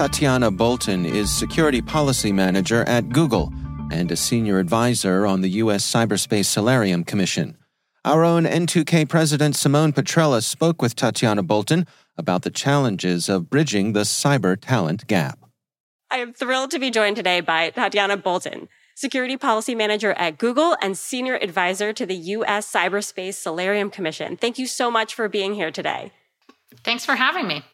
Tatyana Bolton is Security Policy Manager at Google and a Senior Advisor on the U.S. Cyberspace Solarium Commission. Our own N2K President Simone Petrella spoke with Tatyana Bolton about the challenges of bridging the cyber talent gap. I am thrilled to be joined today by Tatyana Bolton, Security Policy Manager at Google and Senior Advisor to the U.S. Cyberspace Solarium Commission. Thank you so much for being here today. Thanks for having me.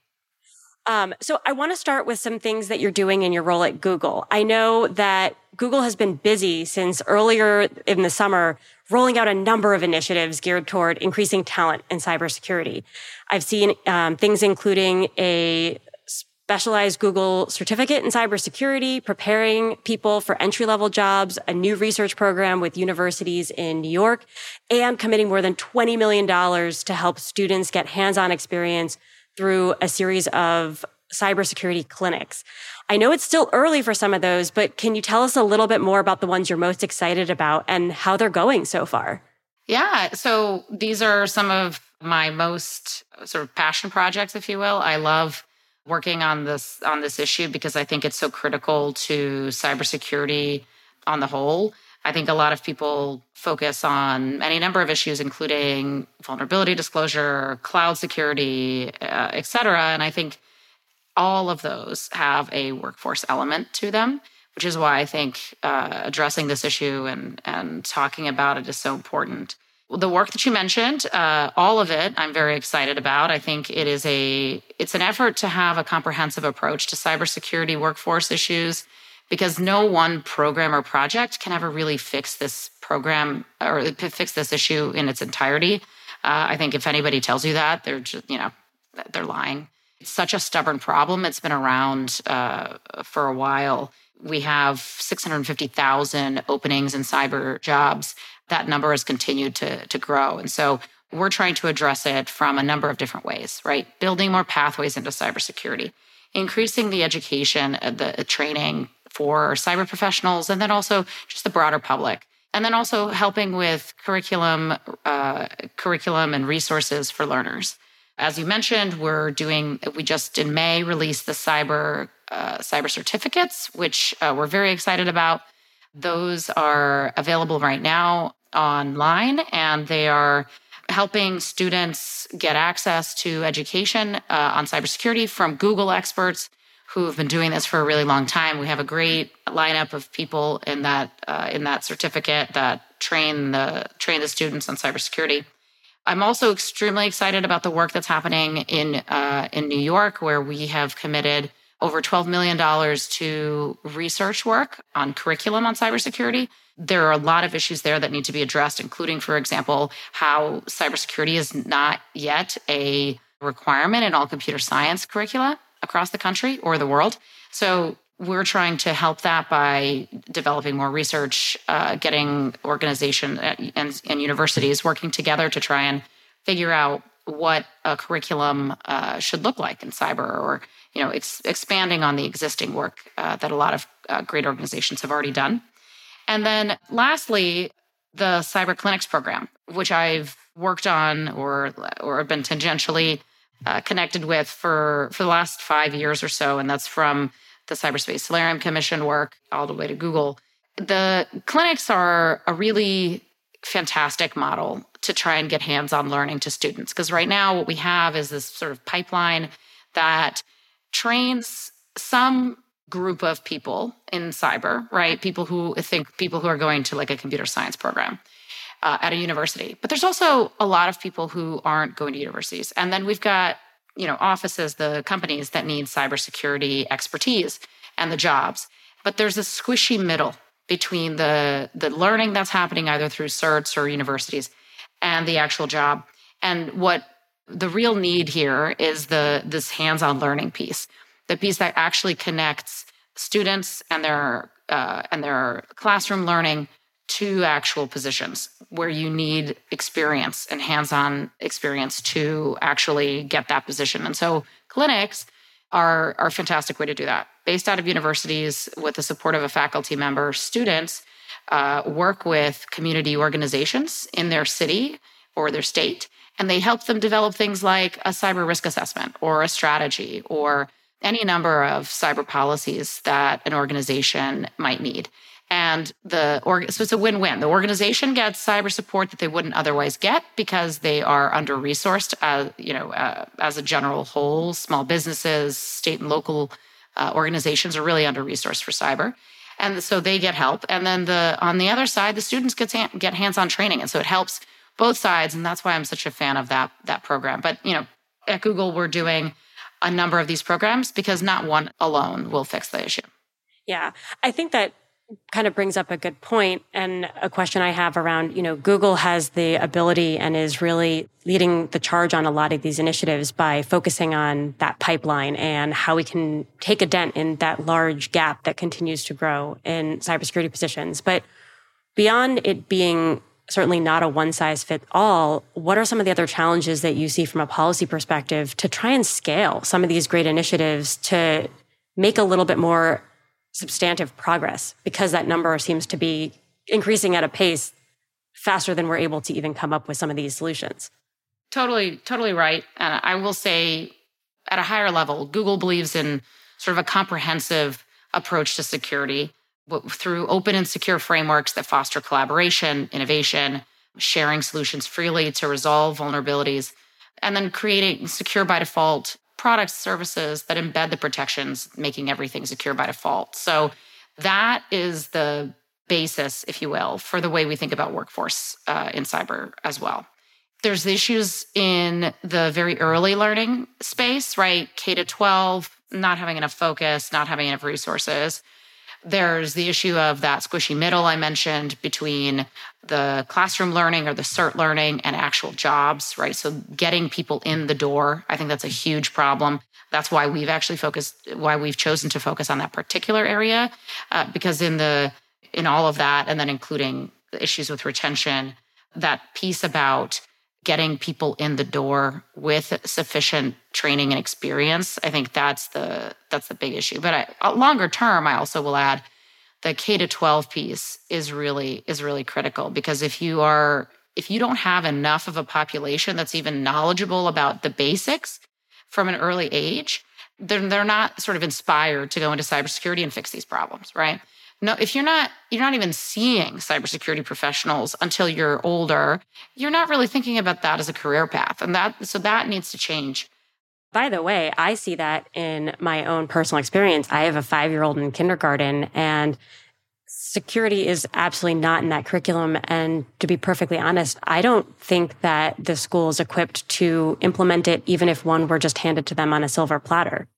Um, so I want to start with some things that you're doing in your role at Google. I know that Google has been busy since earlier in the summer rolling out a number of initiatives geared toward increasing talent in cybersecurity. I've seen um, things including a specialized Google certificate in cybersecurity, preparing people for entry level jobs, a new research program with universities in New York, and committing more than $20 million to help students get hands on experience through a series of cybersecurity clinics. I know it's still early for some of those, but can you tell us a little bit more about the ones you're most excited about and how they're going so far? Yeah. So these are some of my most sort of passion projects, if you will. I love working on this on this issue because I think it's so critical to cybersecurity on the whole. I think a lot of people focus on any number of issues, including vulnerability disclosure, cloud security, uh, et cetera. And I think all of those have a workforce element to them, which is why I think uh, addressing this issue and, and talking about it is so important. The work that you mentioned, uh, all of it, I'm very excited about. I think it is a it's an effort to have a comprehensive approach to cybersecurity workforce issues because no one program or project can ever really fix this program or fix this issue in its entirety. Uh, I think if anybody tells you that, they're just, you know, they're lying. It's such a stubborn problem. It's been around uh, for a while. We have 650,000 openings in cyber jobs. That number has continued to, to grow. And so we're trying to address it from a number of different ways, right? Building more pathways into cybersecurity, increasing the education, uh, the training for cyber professionals, and then also just the broader public. And then also helping with curriculum, uh, curriculum and resources for learners. As you mentioned, we're doing. We just in May released the cyber uh, cyber certificates, which uh, we're very excited about. Those are available right now online, and they are helping students get access to education uh, on cybersecurity from Google experts who have been doing this for a really long time. We have a great lineup of people in that uh, in that certificate that train the train the students on cybersecurity. I'm also extremely excited about the work that's happening in uh, in New York, where we have committed over $12 million to research work on curriculum on cybersecurity. There are a lot of issues there that need to be addressed, including, for example, how cybersecurity is not yet a requirement in all computer science curricula across the country or the world. So we're trying to help that by developing more research, uh, getting organization and, and, universities working together to try and figure out what a curriculum uh, should look like in cyber, or you know, ex- expanding on the existing work uh, that a lot of uh, great organizations have already done. And then, lastly, the cyber clinics program, which I've worked on or or been tangentially uh, connected with for for the last five years or so, and that's from the Cyberspace Solarium Commission work all the way to Google. The clinics are a really fantastic model to try and get hands-on learning to students because right now what we have is this sort of pipeline that trains some group of people in cyber, right? People who think people who are going to like a computer science program uh, at a university. But there's also a lot of people who aren't going to universities. And then we've got, you know, offices, the companies that need cybersecurity expertise and the jobs. But there's a squishy middle between the the learning that's happening either through certs or universities and the actual job. And what the real need here is the this hands-on learning piece, the piece that actually connects students and their uh, and their classroom learning to actual positions where you need experience and hands-on experience to actually get that position. And so clinics are, are a fantastic way to do that. Based out of universities with the support of a faculty member, students uh, work with community organizations in their city or their state, and they help them develop things like a cyber risk assessment or a strategy or any number of cyber policies that an organization might need and the org- so it's a win-win. The organization gets cyber support that they wouldn't otherwise get because they are under resourced, as you know, uh, as a general whole. Small businesses, state and local uh, organizations are really under resourced for cyber, and so they get help. And then the on the other side, the students get get hands-on training, and so it helps both sides. And that's why I'm such a fan of that that program. But you know, at Google, we're doing a number of these programs because not one alone will fix the issue. Yeah, I think that kind of brings up a good point and a question I have around, you know, Google has the ability and is really leading the charge on a lot of these initiatives by focusing on that pipeline and how we can take a dent in that large gap that continues to grow in cybersecurity positions. But beyond it being certainly not a one size fit all, what are some of the other challenges that you see from a policy perspective to try and scale some of these great initiatives to make a little bit more substantive progress because that number seems to be increasing at a pace faster than we're able to even come up with some of these solutions. Totally, totally right. And I will say at a higher level, Google believes in sort of a comprehensive approach to security through open and secure frameworks that foster collaboration, innovation, sharing solutions freely to resolve vulnerabilities, and then creating secure by default products, services that embed the protections, making everything secure by default. So that is the basis, if you will, for the way we think about workforce uh, in cyber as well. There's issues in the very early learning space, right? K to 12, not having enough focus, not having enough resources. There's the issue of that squishy middle I mentioned between the classroom learning or the cert learning and actual jobs, right? So getting people in the door, I think that's a huge problem. That's why we've actually focused, why we've chosen to focus on that particular area, uh, because in the in all of that, and then including the issues with retention, that piece about getting people in the door with sufficient training and experience i think that's the that's the big issue. But I, uh, longer term i also will add the k to 12 piece is really is really critical because if you are if you don't have enough of a population that's even knowledgeable about the basics from an early age then they're not sort of inspired to go into cybersecurity and fix these problems right no, if you're not you're not even seeing cybersecurity professionals until you're older, you're not really thinking about that as a career path. And that so that needs to change. By the way, I see that in my own personal experience. I have a 5-year-old in kindergarten and security is absolutely not in that curriculum and to be perfectly honest, I don't think that the school is equipped to implement it even if one were just handed to them on a silver platter.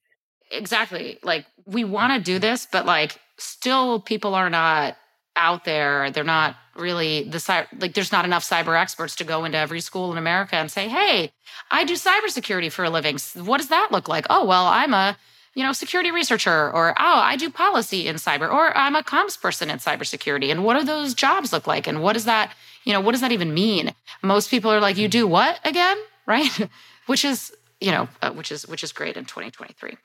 Exactly. Like we want to do this, but like still people are not out there. They're not really the like there's not enough cyber experts to go into every school in America and say, "Hey, I do cybersecurity for a living. What does that look like?" "Oh, well, I'm a, you know, security researcher or oh, I do policy in cyber or I'm a comms person in cybersecurity." And what do those jobs look like? And what does that, you know, what does that even mean? Most people are like, "You do what again?" Right? which is, you know, uh, which is which is great in 2023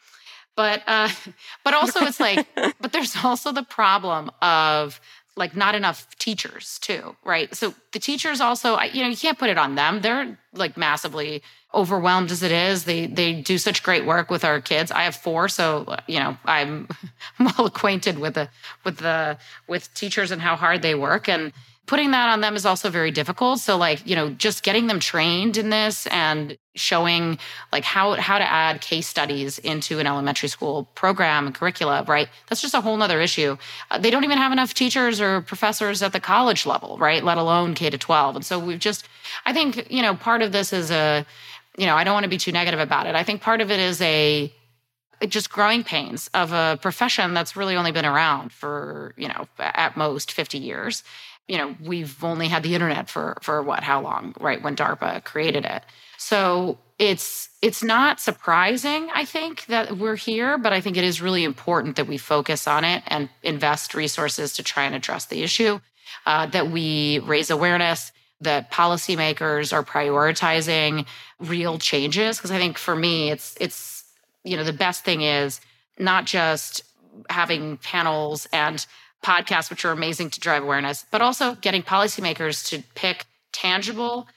but uh but also it's like but there's also the problem of like not enough teachers too right? So the teachers also you know you can't put it on them. They're like massively overwhelmed as it is. They they do such great work with our kids. I have four so you know i'm well acquainted with the with the with teachers and how hard they work. And putting that on them is also very difficult. So like, you know, just getting them trained in this and showing like how how to add case studies into an elementary school program and curricula, right? That's just a whole nother issue. Uh, they don't even have enough teachers or professors at the college level, right? Let alone K to 12. And so we've just I think, you know, part of this is a you know, I don't want to be too negative about it. I think part of it is a just growing pains of a profession that's really only been around for, you know, at most 50 years. You know, we've only had the internet for for what, how long, right? When DARPA created it. So it's it's not surprising, I think, that we're here, but I think it is really important that we focus on it and invest resources to try and address the issue, uh, that we raise awareness, that policymakers are prioritizing real changes. Because I think for me, it's it's you know, the best thing is not just having panels and podcasts, which are amazing to drive awareness, but also getting policymakers to pick tangible,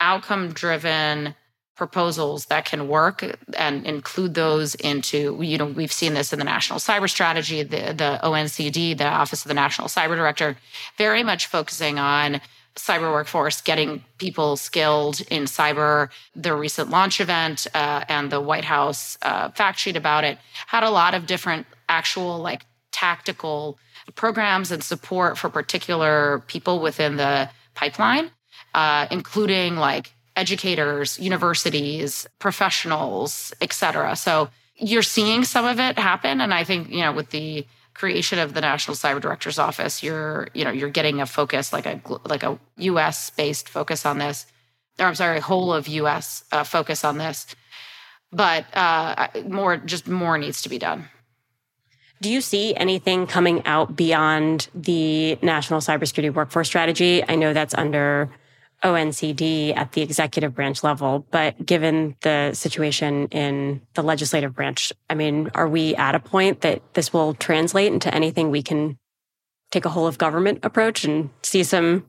outcome driven proposals that can work and include those into you know we've seen this in the national cyber strategy the the ONCD the office of the national cyber director very much focusing on cyber workforce, getting people skilled in cyber. The recent launch event uh, and the White House uh, fact sheet about it had a lot of different actual like tactical programs and support for particular people within the pipeline, uh, including like educators, universities, professionals, et cetera. So you're seeing some of it happen. And I think, you know, with the creation of the National Cyber Director's Office, you're you know you're getting a focus like a like a U.S. based focus on this, or I'm sorry, a whole of U.S. Uh, focus on this, but uh, more just more needs to be done. Do you see anything coming out beyond the National Cybersecurity Workforce Strategy? I know that's under ONCD at the executive branch level, but given the situation in the legislative branch, I mean, are we at a point that this will translate into anything we can take a whole of government approach and see some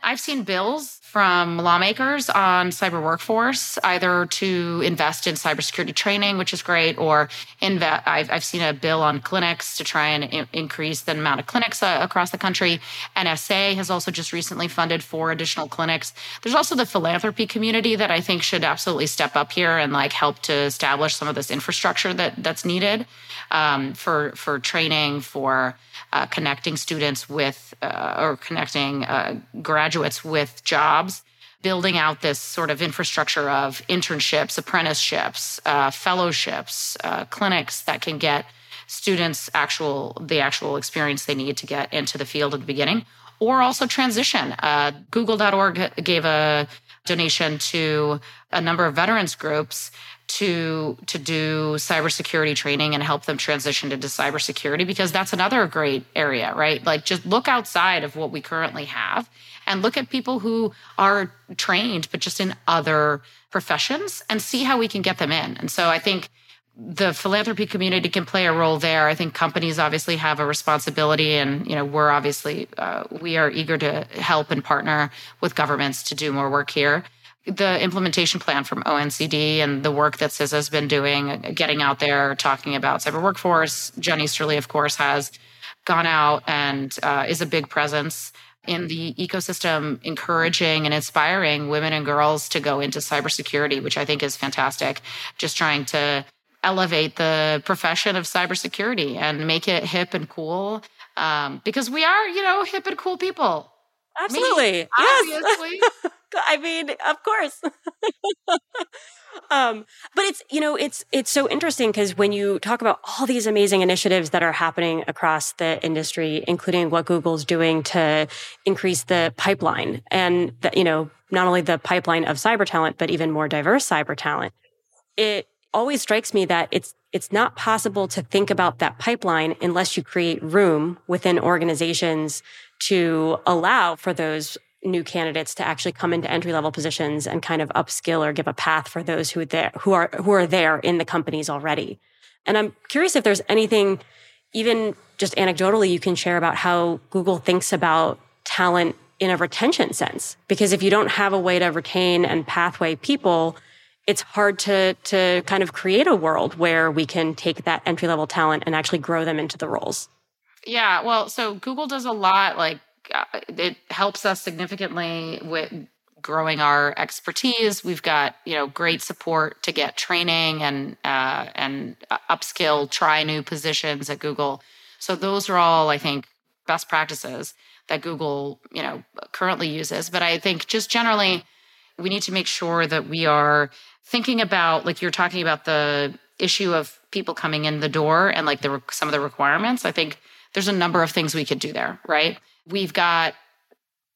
I've seen bills from lawmakers on cyber workforce, either to invest in cybersecurity training, which is great, or invest. I've, I've seen a bill on clinics to try and increase the amount of clinics uh, across the country. NSA has also just recently funded four additional clinics. There's also the philanthropy community that I think should absolutely step up here and like help to establish some of this infrastructure that that's needed um, for for training for uh, connecting students with uh, or connecting uh, graduates with jobs building out this sort of infrastructure of internships apprenticeships uh, fellowships uh, clinics that can get students actual the actual experience they need to get into the field at the beginning or also transition. Uh, google.org gave a donation to a number of veterans groups to to do cybersecurity training and help them transition into cybersecurity because that's another great area, right? Like just look outside of what we currently have and look at people who are trained but just in other professions and see how we can get them in. And so I think the philanthropy community can play a role there. I think companies obviously have a responsibility, and you know we're obviously uh, we are eager to help and partner with governments to do more work here the implementation plan from ONCD and the work that CISA has been doing, getting out there, talking about cyber workforce. Jen Easterly, of course, has gone out and uh, is a big presence in the ecosystem, encouraging and inspiring women and girls to go into cybersecurity, which I think is fantastic. Just trying to elevate the profession of cybersecurity and make it hip and cool um, because we are, you know, hip and cool people. Absolutely. Me, yes. I mean, of course. um, but it's, you know, it's, it's so interesting because when you talk about all these amazing initiatives that are happening across the industry, including what Google's doing to increase the pipeline and that, you know, not only the pipeline of cyber talent, but even more diverse cyber talent, it always strikes me that it's, it's not possible to think about that pipeline unless you create room within organizations to allow for those new candidates to actually come into entry level positions and kind of upskill or give a path for those who are there, who are, who are there in the companies already. And I'm curious if there's anything, even just anecdotally, you can share about how Google thinks about talent in a retention sense. Because if you don't have a way to retain and pathway people, it's hard to, to kind of create a world where we can take that entry level talent and actually grow them into the roles. Yeah, well, so Google does a lot like uh, it helps us significantly with growing our expertise. We've got you know great support to get training and uh, and upskill, try new positions at Google. So those are all I think best practices that Google you know currently uses. But I think just generally we need to make sure that we are thinking about like you're talking about the issue of people coming in the door and like the some of the requirements. I think there's a number of things we could do there, right? We've got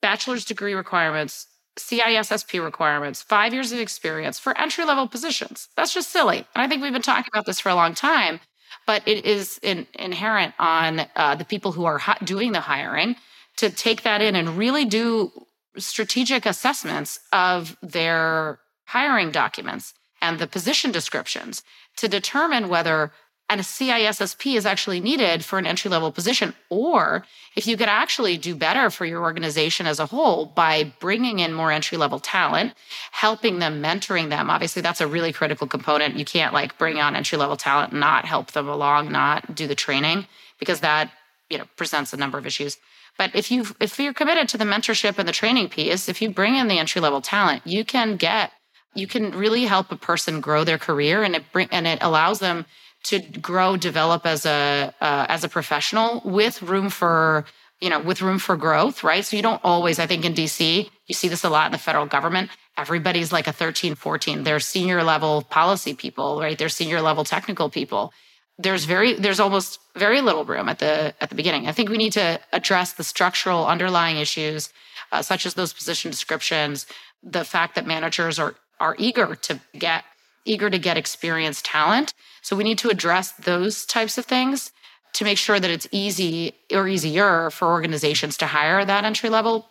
bachelor's degree requirements CISSP requirements, five years of experience for entry level positions. That's just silly. And I think we've been talking about this for a long time, but it is in, inherent on uh, the people who are doing the hiring to take that in and really do strategic assessments of their hiring documents and the position descriptions to determine whether and a CISSP is actually needed for an entry level position, or if you could actually do better for your organization as a whole by bringing in more entry level talent, helping them, mentoring them. Obviously, that's a really critical component. You can't like bring on entry level talent, not help them along, not do the training, because that you know presents a number of issues. But if you if you're committed to the mentorship and the training piece, if you bring in the entry level talent, you can get you can really help a person grow their career, and it bring and it allows them to grow, develop as a uh, as a professional with room for you know with room for growth, right? So you don't always. I think in DC, you see this a lot in the federal government. Everybody's like a 13, 14. They're senior level policy people, right? They're senior level technical people. There's very there's almost very little room at the at the beginning. I think we need to address the structural underlying issues, uh, such as those position descriptions, the fact that managers are are eager to get eager to get experienced talent. So we need to address those types of things to make sure that it's easy or easier for organizations to hire that entry level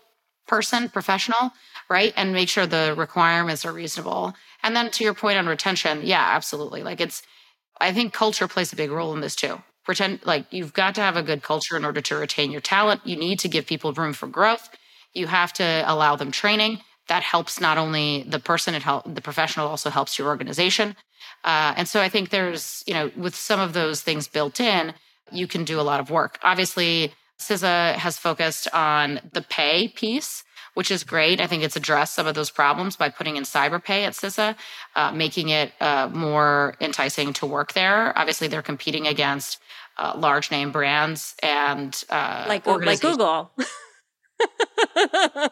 person, professional, right? And make sure the requirements are reasonable. And then to your point on retention, yeah, absolutely. Like it's, I think culture plays a big role in this too. Pretend like you've got to have a good culture in order to retain your talent. You need to give people room for growth. You have to allow them training that helps not only the person, it help the professional also helps your organization. Uh, and so I think there's, you know, with some of those things built in, you can do a lot of work. Obviously, CISA has focused on the pay piece, which is great. I think it's addressed some of those problems by putting in cyber pay at CISA, uh, making it uh, more enticing to work there. Obviously, they're competing against uh, large name brands and uh, like like Google.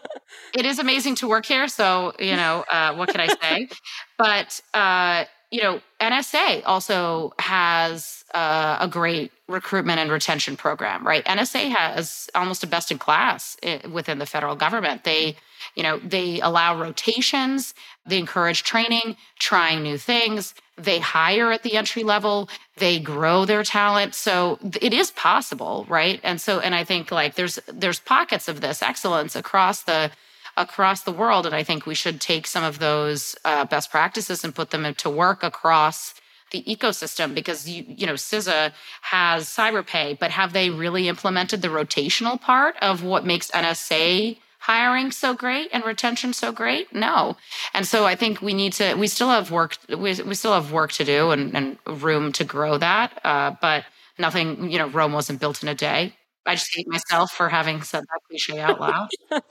it is amazing to work here. So, you know, uh, what can I say? but, uh, you know, NSA also has uh, a great recruitment and retention program, right? NSA has almost a best in class eh, within the federal government. They, you know, they allow rotations, they encourage training, trying new things. They hire at the entry level, they grow their talent. So it is possible, right? And so, and I think like there's there's pockets of this excellence across the across the world, and I think we should take some of those uh, best practices and put them into work across the ecosystem because you you know CISA has cyberpay, but have they really implemented the rotational part of what makes NSA hiring so great and retention so great? No. And so I think we need to, we still have work, we, we still have work to do and, and room to grow that. Uh, but nothing, you know, Rome wasn't built in a day. I just hate myself for having said that cliche out loud.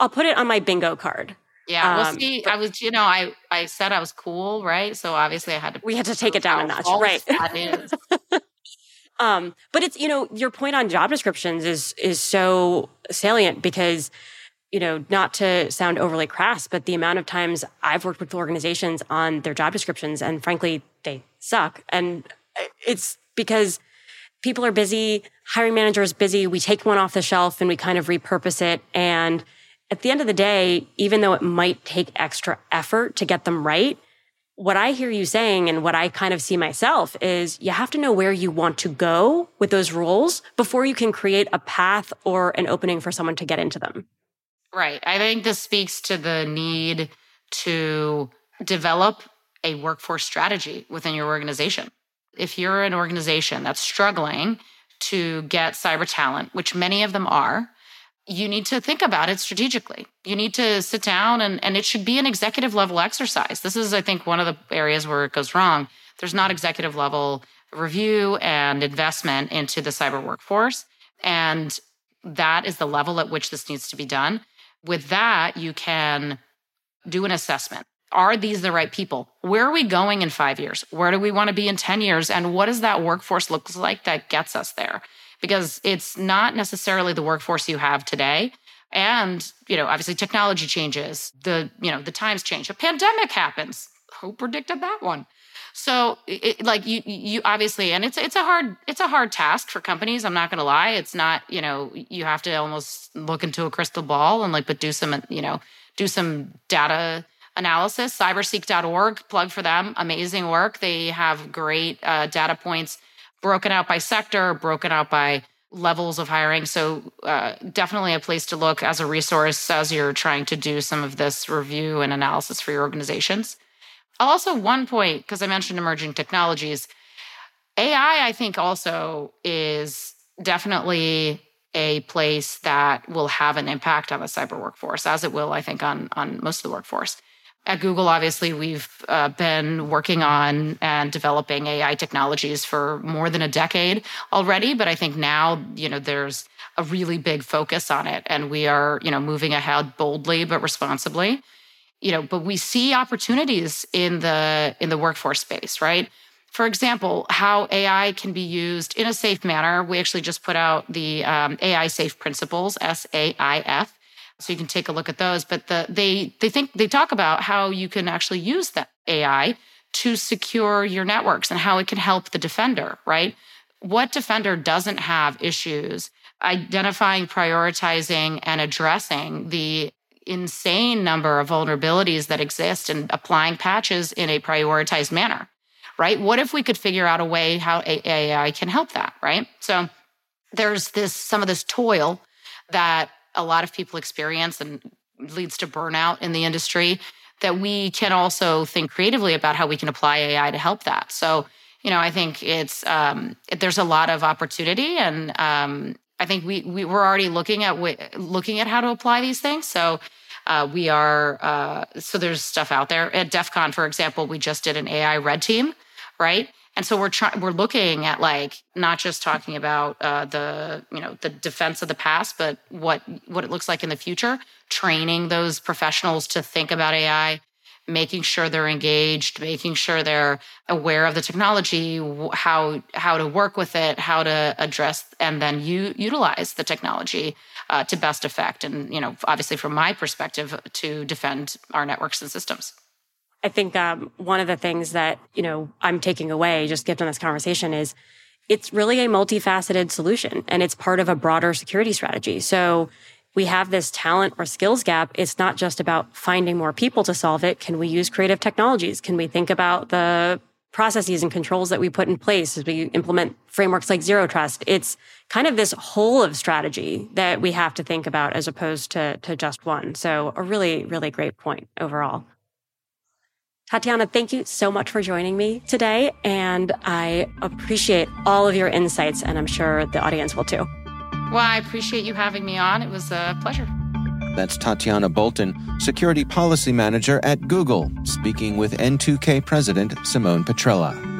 I'll put it on my bingo card. Yeah, well, um, see, I was, you know, I I said I was cool, right? So obviously, I had to. We had to take it down a notch, right? That is. um, but it's you know your point on job descriptions is is so salient because you know, not to sound overly crass, but the amount of times I've worked with organizations on their job descriptions and frankly, they suck. And it's because people are busy, hiring manager is busy. We take one off the shelf and we kind of repurpose it. And at the end of the day, even though it might take extra effort to get them right, what I hear you saying and what I kind of see myself is you have to know where you want to go with those roles before you can create a path or an opening for someone to get into them. Right. I think this speaks to the need to develop a workforce strategy within your organization. If you're an organization that's struggling to get cyber talent, which many of them are, you need to think about it strategically. You need to sit down and, and it should be an executive level exercise. This is, I think, one of the areas where it goes wrong. There's not executive level review and investment into the cyber workforce. And that is the level at which this needs to be done. With that, you can do an assessment. Are these the right people? Where are we going in five years? Where do we want to be in 10 years? And what does that workforce look like that gets us there? Because it's not necessarily the workforce you have today. And, you know, obviously technology changes, the, you know, the times change. A pandemic happens. Who predicted that one? So, it, like you, you obviously, and it's it's a hard it's a hard task for companies. I'm not going to lie. It's not you know you have to almost look into a crystal ball and like, but do some you know do some data analysis. Cyberseek.org, plug for them, amazing work. They have great uh, data points broken out by sector, broken out by levels of hiring. So, uh, definitely a place to look as a resource as you're trying to do some of this review and analysis for your organizations. Also, one point, because I mentioned emerging technologies, AI, I think, also is definitely a place that will have an impact on the cyber workforce, as it will, I think, on, on most of the workforce. At Google, obviously, we've uh, been working on and developing AI technologies for more than a decade already. But I think now, you know, there's a really big focus on it, and we are, you know, moving ahead boldly but responsibly. You know, but we see opportunities in the in the workforce space, right? For example, how AI can be used in a safe manner. We actually just put out the um, AI Safe Principles, S A I F so you can take a look at those. But the, they they think they talk about how you can actually use that AI to secure your networks and how it can help the defender, right? What defender doesn't have issues identifying, prioritizing, and addressing the insane number of vulnerabilities that exist and applying patches in a prioritized manner, right? What if we could figure out a way how AI can help that, right? So there's this some of this toil that a lot of people experience and leads to burnout in the industry that we can also think creatively about how we can apply AI to help that. So, you know, I think it's um, there's a lot of opportunity, and um, I think we, we we're already looking at looking at how to apply these things. So. Uh, we are uh, so there's stuff out there at DEF CON, for example. We just did an AI red team, right? And so we're trying, we're looking at like not just talking about uh, the you know the defense of the past, but what what it looks like in the future. Training those professionals to think about AI, making sure they're engaged, making sure they're aware of the technology, how how to work with it, how to address and then you utilize the technology uh, to best effect. And you know, obviously, from my perspective, to defend our networks and systems. I think um, one of the things that you know I'm taking away just given this conversation is it's really a multifaceted solution and it's part of a broader security strategy. So we have this talent or skills gap. It's not just about finding more people to solve it. Can we use creative technologies? Can we think about the processes and controls that we put in place as we implement frameworks like zero trust? It's kind of this whole of strategy that we have to think about as opposed to, to just one. So a really, really great point overall. Tatyana, thank you so much for joining me today. And I appreciate all of your insights, and I'm sure the audience will too. Well, I appreciate you having me on. It was a pleasure. That's Tatyana Bolton, Security Policy Manager at Google, speaking with N2K President Simone Petrella.